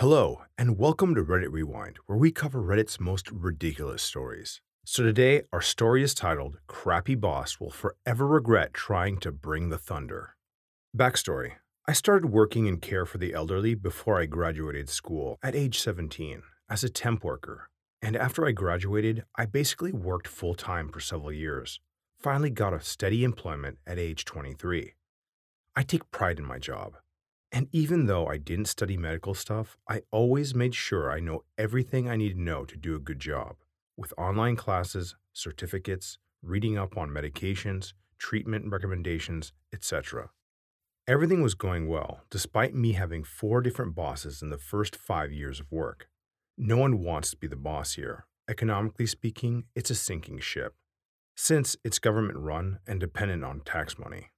Hello, and welcome to Reddit Rewind, where we cover Reddit's most ridiculous stories. So today, our story is titled Crappy Boss Will Forever Regret Trying to Bring the Thunder. Backstory I started working in care for the elderly before I graduated school at age 17 as a temp worker. And after I graduated, I basically worked full time for several years. Finally, got a steady employment at age 23. I take pride in my job. And even though I didn't study medical stuff, I always made sure I know everything I need to know to do a good job. With online classes, certificates, reading up on medications, treatment recommendations, etc. Everything was going well, despite me having four different bosses in the first five years of work. No one wants to be the boss here. Economically speaking, it's a sinking ship, since it's government run and dependent on tax money.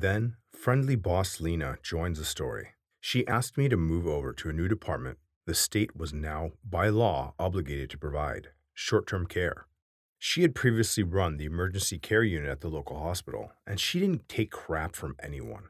Then, friendly boss Lena joins the story. She asked me to move over to a new department the state was now, by law, obligated to provide short term care. She had previously run the emergency care unit at the local hospital, and she didn't take crap from anyone.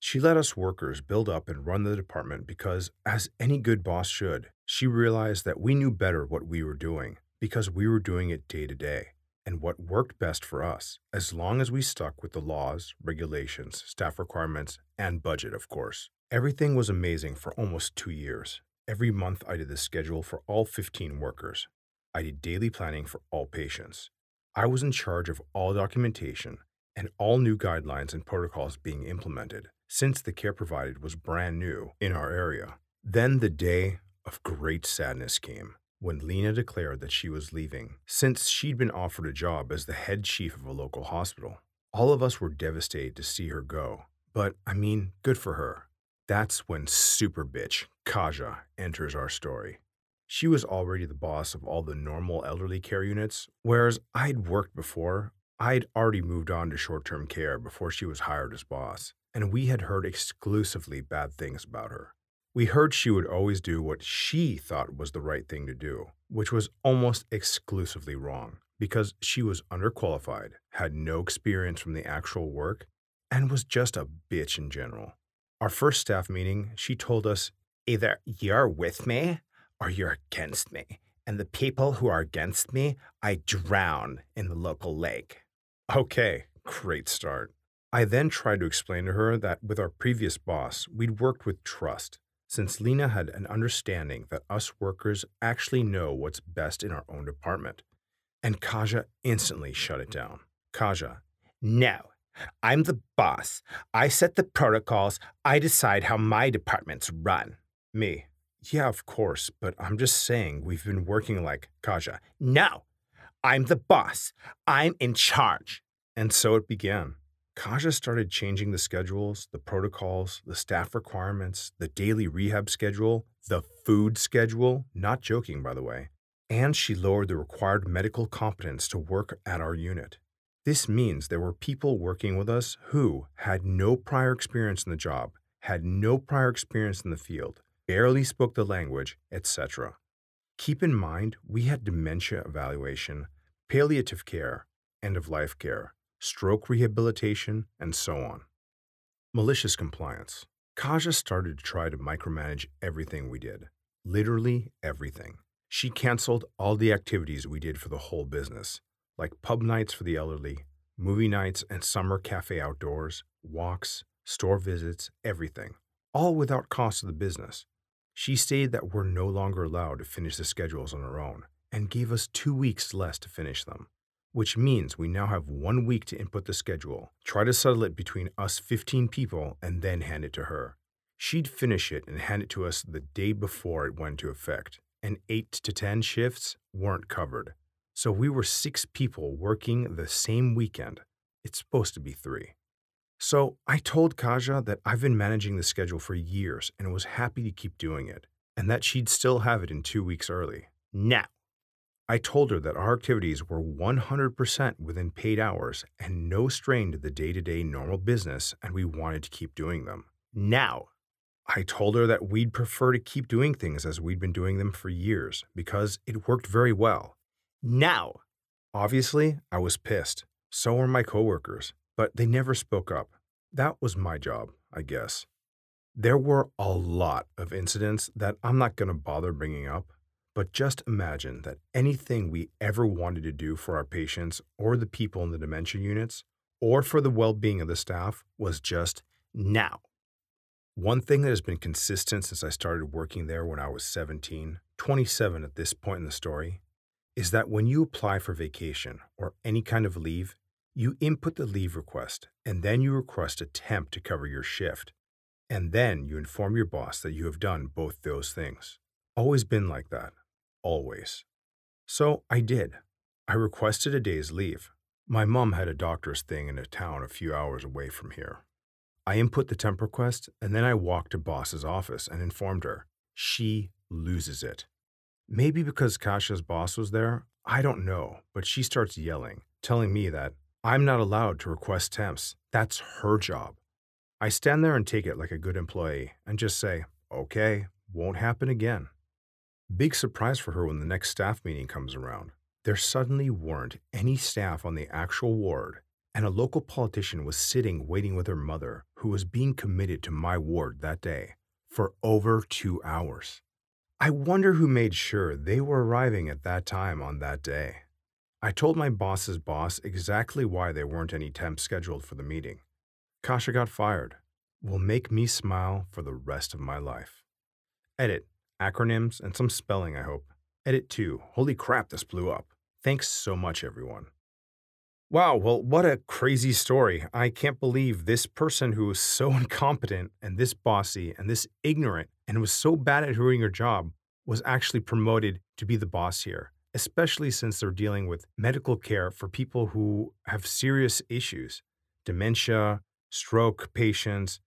She let us workers build up and run the department because, as any good boss should, she realized that we knew better what we were doing because we were doing it day to day and what worked best for us, as long as we stuck with the laws, regulations, staff requirements, and budget, of course. Everything was amazing for almost two years. Every month, I did the schedule for all 15 workers. I did daily planning for all patients. I was in charge of all documentation and all new guidelines and protocols being implemented since the care provided was brand new in our area. Then the day of great sadness came when Lena declared that she was leaving, since she'd been offered a job as the head chief of a local hospital. All of us were devastated to see her go, but I mean, good for her. That's when super bitch Kaja enters our story. She was already the boss of all the normal elderly care units, whereas I'd worked before. I'd already moved on to short term care before she was hired as boss, and we had heard exclusively bad things about her. We heard she would always do what she thought was the right thing to do, which was almost exclusively wrong because she was underqualified, had no experience from the actual work, and was just a bitch in general. Our first staff meeting, she told us either you're with me or you're against me, and the people who are against me, I drown in the local lake. Okay, great start. I then tried to explain to her that with our previous boss, we'd worked with trust since Lena had an understanding that us workers actually know what's best in our own department. And Kaja instantly shut it down. Kaja, no, I'm the boss. I set the protocols. I decide how my departments run. Me, yeah, of course, but I'm just saying we've been working like Kaja. No, I'm the boss. I'm in charge. And so it began. Kaja started changing the schedules, the protocols, the staff requirements, the daily rehab schedule, the food schedule, not joking, by the way, and she lowered the required medical competence to work at our unit. This means there were people working with us who had no prior experience in the job, had no prior experience in the field, barely spoke the language, etc. Keep in mind, we had dementia evaluation, palliative care, end of life care stroke rehabilitation, and so on. Malicious compliance. Kaja started to try to micromanage everything we did. Literally everything. She canceled all the activities we did for the whole business, like pub nights for the elderly, movie nights and summer cafe outdoors, walks, store visits, everything, all without cost to the business. She stated that we're no longer allowed to finish the schedules on our own and gave us two weeks less to finish them which means we now have one week to input the schedule, try to settle it between us 15 people, and then hand it to her. She'd finish it and hand it to us the day before it went into effect, and 8 to 10 shifts weren't covered. So we were six people working the same weekend. It's supposed to be three. So I told Kaja that I've been managing the schedule for years and was happy to keep doing it, and that she'd still have it in two weeks early. Now, I told her that our activities were 100% within paid hours and no strain to the day to day normal business, and we wanted to keep doing them. Now, I told her that we'd prefer to keep doing things as we'd been doing them for years because it worked very well. Now, obviously, I was pissed. So were my coworkers, but they never spoke up. That was my job, I guess. There were a lot of incidents that I'm not going to bother bringing up, but just imagine that anything we ever wanted to do for our patients or the people in the dementia units or for the well being of the staff was just now. One thing that has been consistent since I started working there when I was 17, 27 at this point in the story, is that when you apply for vacation or any kind of leave, you input the leave request and then you request a temp to cover your shift. And then you inform your boss that you have done both those things. Always been like that. Always. So I did. I requested a day's leave. My mom had a doctor's thing in a town a few hours away from here. I input the temp request and then I walked to boss's office and informed her. She loses it. Maybe because Kaja's boss was there, I don't know, but she starts yelling, telling me that I'm not allowed to request temps. That's her job. I stand there and take it like a good employee and just say, okay, won't happen again. Big surprise for her when the next staff meeting comes around. There suddenly weren't any staff on the actual ward, and a local politician was sitting waiting with her mother, who was being committed to my ward that day, for over two hours. I wonder who made sure they were arriving at that time on that day. I told my boss's boss exactly why there weren't any temps scheduled for the meeting. Kaja got fired. Will make me smile for the rest of my life. Edit, acronyms, and some spelling, I hope. Edit 2. Holy crap, this blew up. Thanks so much, everyone. Wow, well, what a crazy story. I can't believe this person who was so incompetent and this bossy and this ignorant and was so bad at doing her job was actually promoted to be the boss here, especially since they're dealing with medical care for people who have serious issues dementia, stroke patients,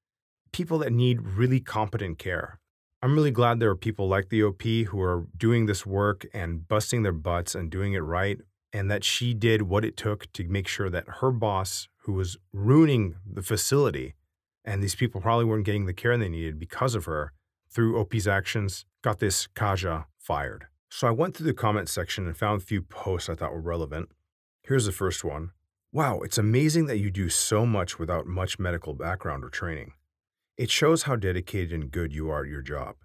people that need really competent care. I'm really glad there are people like the OP who are doing this work and busting their butts and doing it right and that she did what it took to make sure that her boss, who was ruining the facility, and these people probably weren't getting the care they needed because of her, through OP's actions, got this Kaja fired. So I went through the comment section and found a few posts I thought were relevant. Here's the first one Wow, it's amazing that you do so much without much medical background or training. It shows how dedicated and good you are at your job.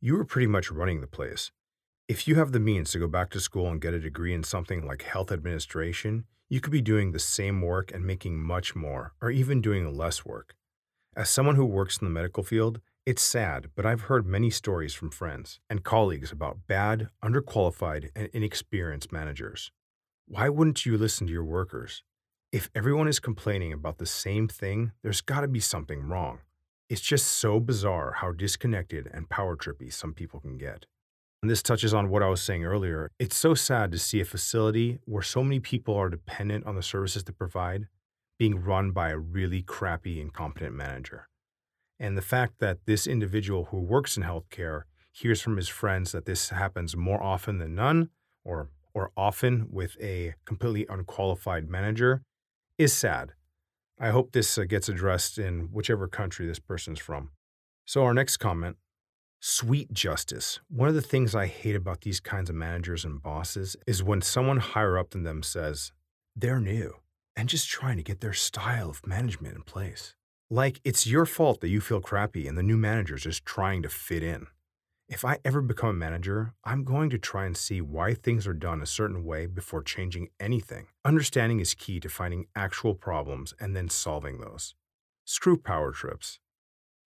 You are pretty much running the place. If you have the means to go back to school and get a degree in something like health administration, you could be doing the same work and making much more, or even doing less work. As someone who works in the medical field, it's sad, but I've heard many stories from friends and colleagues about bad, underqualified, and inexperienced managers. Why wouldn't you listen to your workers? If everyone is complaining about the same thing, there's got to be something wrong. It's just so bizarre how disconnected and power trippy some people can get. And this touches on what I was saying earlier. It's so sad to see a facility where so many people are dependent on the services they provide being run by a really crappy, incompetent manager. And the fact that this individual who works in healthcare hears from his friends that this happens more often than none, or, or often with a completely unqualified manager, is sad. I hope this uh, gets addressed in whichever country this person's from. So, our next comment Sweet justice. One of the things I hate about these kinds of managers and bosses is when someone higher up than them says, they're new and just trying to get their style of management in place. Like it's your fault that you feel crappy and the new manager's just trying to fit in. If I ever become a manager, I'm going to try and see why things are done a certain way before changing anything. Understanding is key to finding actual problems and then solving those. Screw power trips.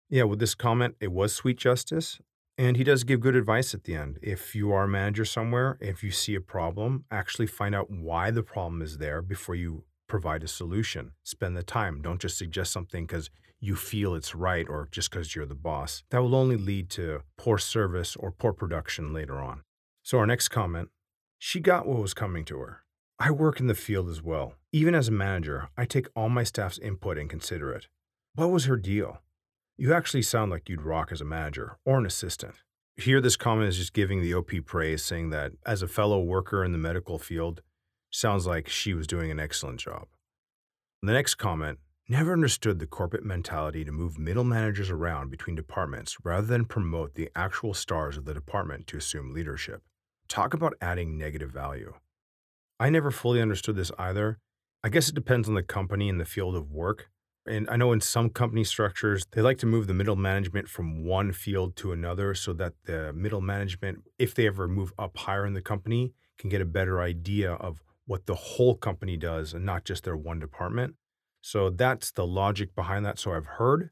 Yeah, with this comment, it was sweet justice. And he does give good advice at the end. If you are a manager somewhere, if you see a problem, actually find out why the problem is there before you provide a solution. Spend the time. Don't just suggest something because you feel it's right or just because you're the boss. That will only lead to poor service or poor production later on. So, our next comment she got what was coming to her. I work in the field as well. Even as a manager, I take all my staff's input and consider it. What was her deal? You actually sound like you'd rock as a manager or an assistant. Here, this comment is just giving the OP praise, saying that as a fellow worker in the medical field, sounds like she was doing an excellent job. The next comment never understood the corporate mentality to move middle managers around between departments rather than promote the actual stars of the department to assume leadership. Talk about adding negative value. I never fully understood this either. I guess it depends on the company and the field of work, And I know in some company structures, they like to move the middle management from one field to another so that the middle management, if they ever move up higher in the company, can get a better idea of what the whole company does and not just their one department. So that's the logic behind that. So I've heard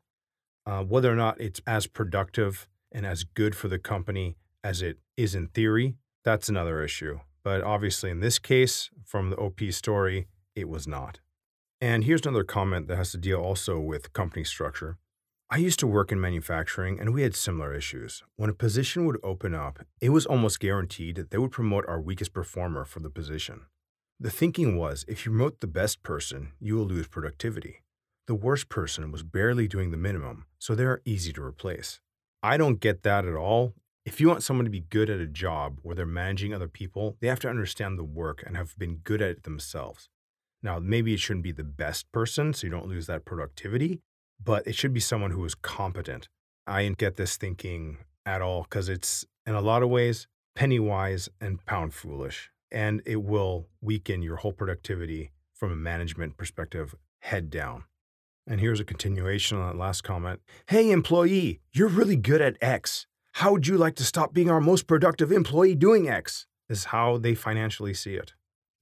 uh, whether or not it's as productive and as good for the company as it is in theory, that's another issue. But obviously, in this case, from the OP story, it was not. And here's another comment that has to deal also with company structure. I used to work in manufacturing and we had similar issues. When a position would open up, it was almost guaranteed that they would promote our weakest performer for the position. The thinking was if you promote the best person, you will lose productivity. The worst person was barely doing the minimum, so they are easy to replace. I don't get that at all. If you want someone to be good at a job where they're managing other people, they have to understand the work and have been good at it themselves. Now, maybe it shouldn't be the best person so you don't lose that productivity, but it should be someone who is competent. I didn't get this thinking at all because it's, in a lot of ways, penny wise and pound foolish. And it will weaken your whole productivity from a management perspective, head down. And here's a continuation on that last comment Hey, employee, you're really good at X. How would you like to stop being our most productive employee doing X? Is how they financially see it.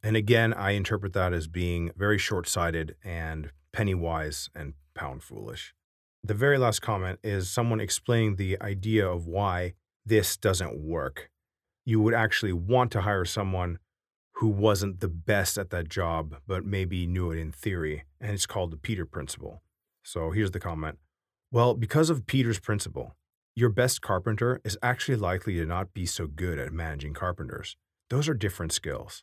And again, I interpret that as being very short sighted and penny wise and pound foolish. The very last comment is someone explaining the idea of why this doesn't work. You would actually want to hire someone who wasn't the best at that job, but maybe knew it in theory, and it's called the Peter Principle. So here's the comment Well, because of Peter's Principle, your best carpenter is actually likely to not be so good at managing carpenters. Those are different skills.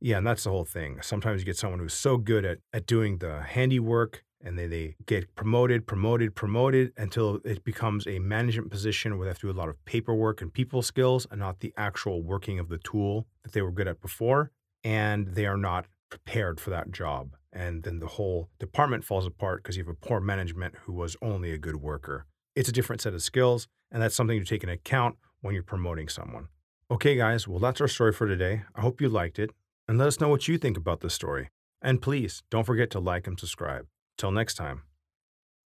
Yeah, and that's the whole thing. Sometimes you get someone who's so good at, at doing the handiwork and they, they get promoted, promoted, promoted until it becomes a management position where they have to do a lot of paperwork and people skills and not the actual working of the tool that they were good at before. And they are not prepared for that job. And then the whole department falls apart because you have a poor management who was only a good worker. It's a different set of skills, and that's something to take into account when you're promoting someone. Okay, guys, well, that's our story for today. I hope you liked it, and let us know what you think about this story. And please don't forget to like and subscribe. Till next time.